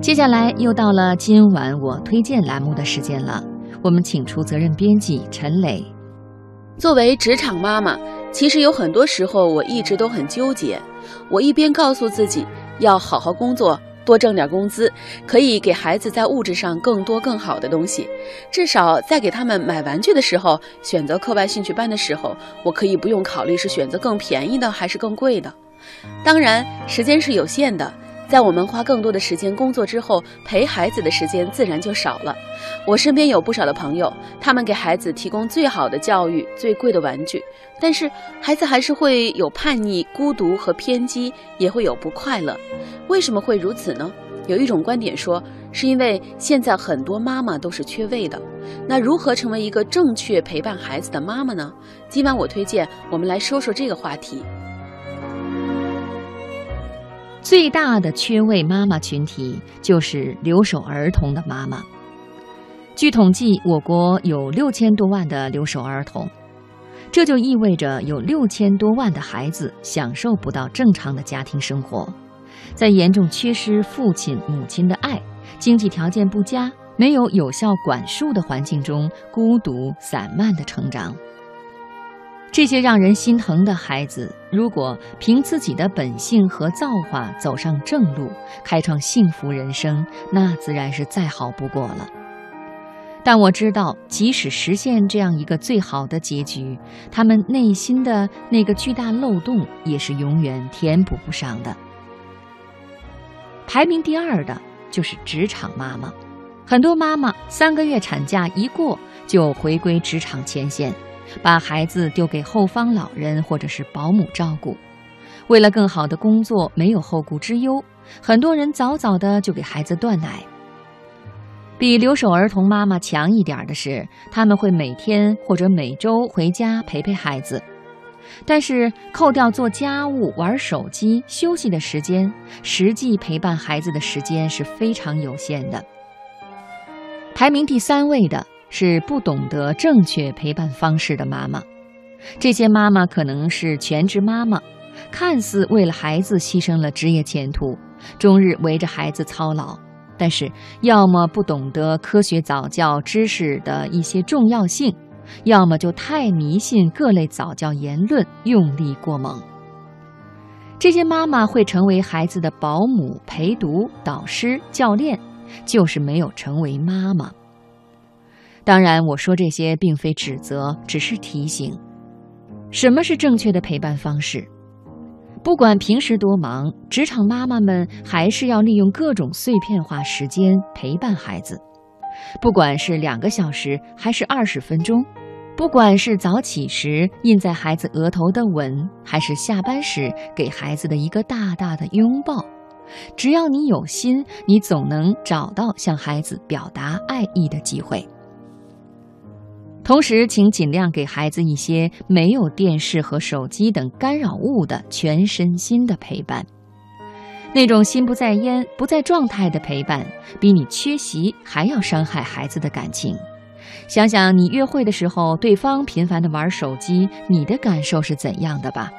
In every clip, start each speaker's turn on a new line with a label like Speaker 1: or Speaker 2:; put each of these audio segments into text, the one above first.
Speaker 1: 接下来又到了今晚我推荐栏目的时间了，我们请出责任编辑陈磊。
Speaker 2: 作为职场妈妈，其实有很多时候我一直都很纠结。我一边告诉自己要好好工作，多挣点工资，可以给孩子在物质上更多更好的东西，至少在给他们买玩具的时候，选择课外兴趣班的时候，我可以不用考虑是选择更便宜的还是更贵的。当然，时间是有限的。在我们花更多的时间工作之后，陪孩子的时间自然就少了。我身边有不少的朋友，他们给孩子提供最好的教育、最贵的玩具，但是孩子还是会有叛逆、孤独和偏激，也会有不快乐。为什么会如此呢？有一种观点说，是因为现在很多妈妈都是缺位的。那如何成为一个正确陪伴孩子的妈妈呢？今晚我推荐我们来说说这个话题。
Speaker 1: 最大的缺位妈妈群体就是留守儿童的妈妈。据统计，我国有六千多万的留守儿童，这就意味着有六千多万的孩子享受不到正常的家庭生活，在严重缺失父亲母亲的爱、经济条件不佳、没有有效管束的环境中，孤独散漫的成长。这些让人心疼的孩子，如果凭自己的本性和造化走上正路，开创幸福人生，那自然是再好不过了。但我知道，即使实现这样一个最好的结局，他们内心的那个巨大漏洞也是永远填补不上的。排名第二的就是职场妈妈，很多妈妈三个月产假一过，就回归职场前线。把孩子丢给后方老人或者是保姆照顾，为了更好的工作，没有后顾之忧，很多人早早的就给孩子断奶。比留守儿童妈妈强一点的是，他们会每天或者每周回家陪陪孩子，但是扣掉做家务、玩手机、休息的时间，实际陪伴孩子的时间是非常有限的。排名第三位的。是不懂得正确陪伴方式的妈妈，这些妈妈可能是全职妈妈，看似为了孩子牺牲了职业前途，终日围着孩子操劳，但是要么不懂得科学早教知识的一些重要性，要么就太迷信各类早教言论，用力过猛。这些妈妈会成为孩子的保姆、陪读、导师、教练，就是没有成为妈妈。当然，我说这些并非指责，只是提醒：什么是正确的陪伴方式？不管平时多忙，职场妈妈们还是要利用各种碎片化时间陪伴孩子。不管是两个小时，还是二十分钟；不管是早起时印在孩子额头的吻，还是下班时给孩子的一个大大的拥抱，只要你有心，你总能找到向孩子表达爱意的机会。同时，请尽量给孩子一些没有电视和手机等干扰物的全身心的陪伴。那种心不在焉、不在状态的陪伴，比你缺席还要伤害孩子的感情。想想你约会的时候，对方频繁的玩手机，你的感受是怎样的吧？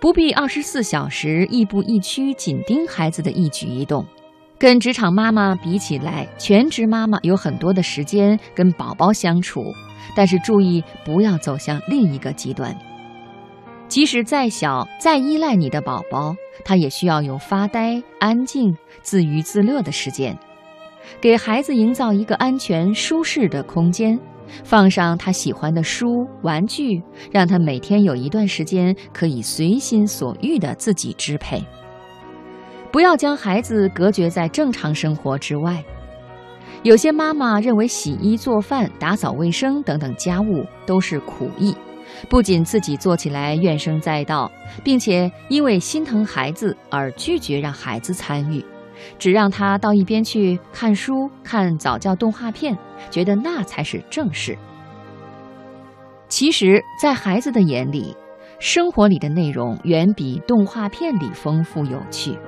Speaker 1: 不必二十四小时亦步亦趋紧盯孩子的一举一动。跟职场妈妈比起来，全职妈妈有很多的时间跟宝宝相处，但是注意不要走向另一个极端。即使再小、再依赖你的宝宝，他也需要有发呆、安静、自娱自乐的时间。给孩子营造一个安全、舒适的空间，放上他喜欢的书、玩具，让他每天有一段时间可以随心所欲的自己支配。不要将孩子隔绝在正常生活之外。有些妈妈认为洗衣、做饭、打扫卫生等等家务都是苦役，不仅自己做起来怨声载道，并且因为心疼孩子而拒绝让孩子参与，只让他到一边去看书、看早教动画片，觉得那才是正事。其实，在孩子的眼里，生活里的内容远比动画片里丰富有趣。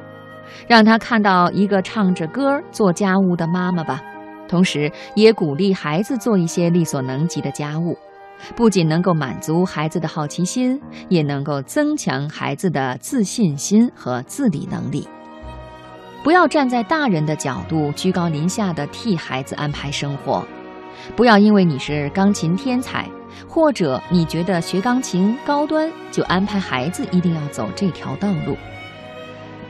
Speaker 1: 让他看到一个唱着歌做家务的妈妈吧，同时也鼓励孩子做一些力所能及的家务，不仅能够满足孩子的好奇心，也能够增强孩子的自信心和自理能力。不要站在大人的角度居高临下的替孩子安排生活，不要因为你是钢琴天才，或者你觉得学钢琴高端，就安排孩子一定要走这条道路。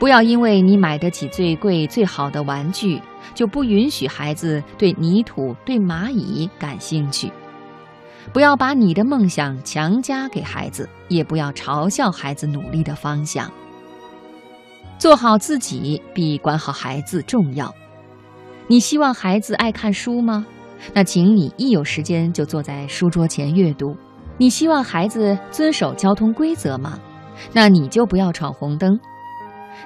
Speaker 1: 不要因为你买得起最贵最好的玩具，就不允许孩子对泥土、对蚂蚁感兴趣。不要把你的梦想强加给孩子，也不要嘲笑孩子努力的方向。做好自己比管好孩子重要。你希望孩子爱看书吗？那请你一有时间就坐在书桌前阅读。你希望孩子遵守交通规则吗？那你就不要闯红灯。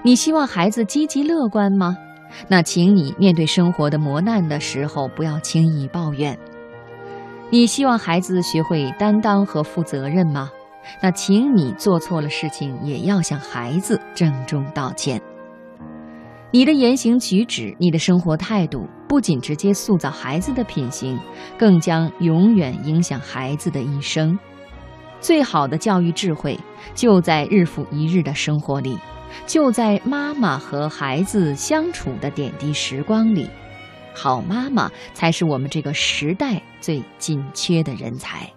Speaker 1: 你希望孩子积极乐观吗？那请你面对生活的磨难的时候，不要轻易抱怨。你希望孩子学会担当和负责任吗？那请你做错了事情，也要向孩子郑重道歉。你的言行举止，你的生活态度，不仅直接塑造孩子的品行，更将永远影响孩子的一生。最好的教育智慧，就在日复一日的生活里。就在妈妈和孩子相处的点滴时光里，好妈妈才是我们这个时代最紧缺的人才。